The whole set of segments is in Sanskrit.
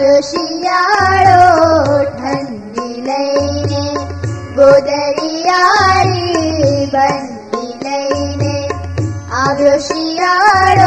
गोद्यालिन आं नोद्यानि बै आरी नारी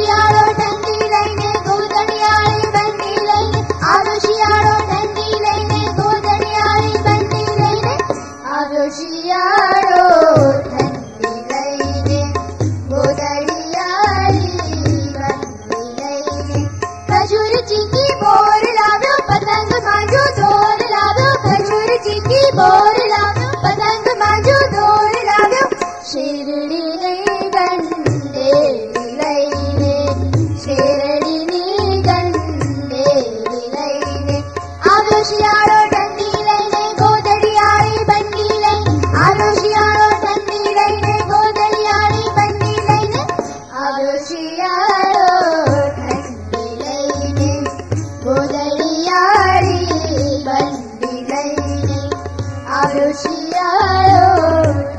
आजोशी आयो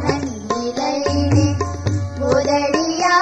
ठन्दी बैने बोदडियाली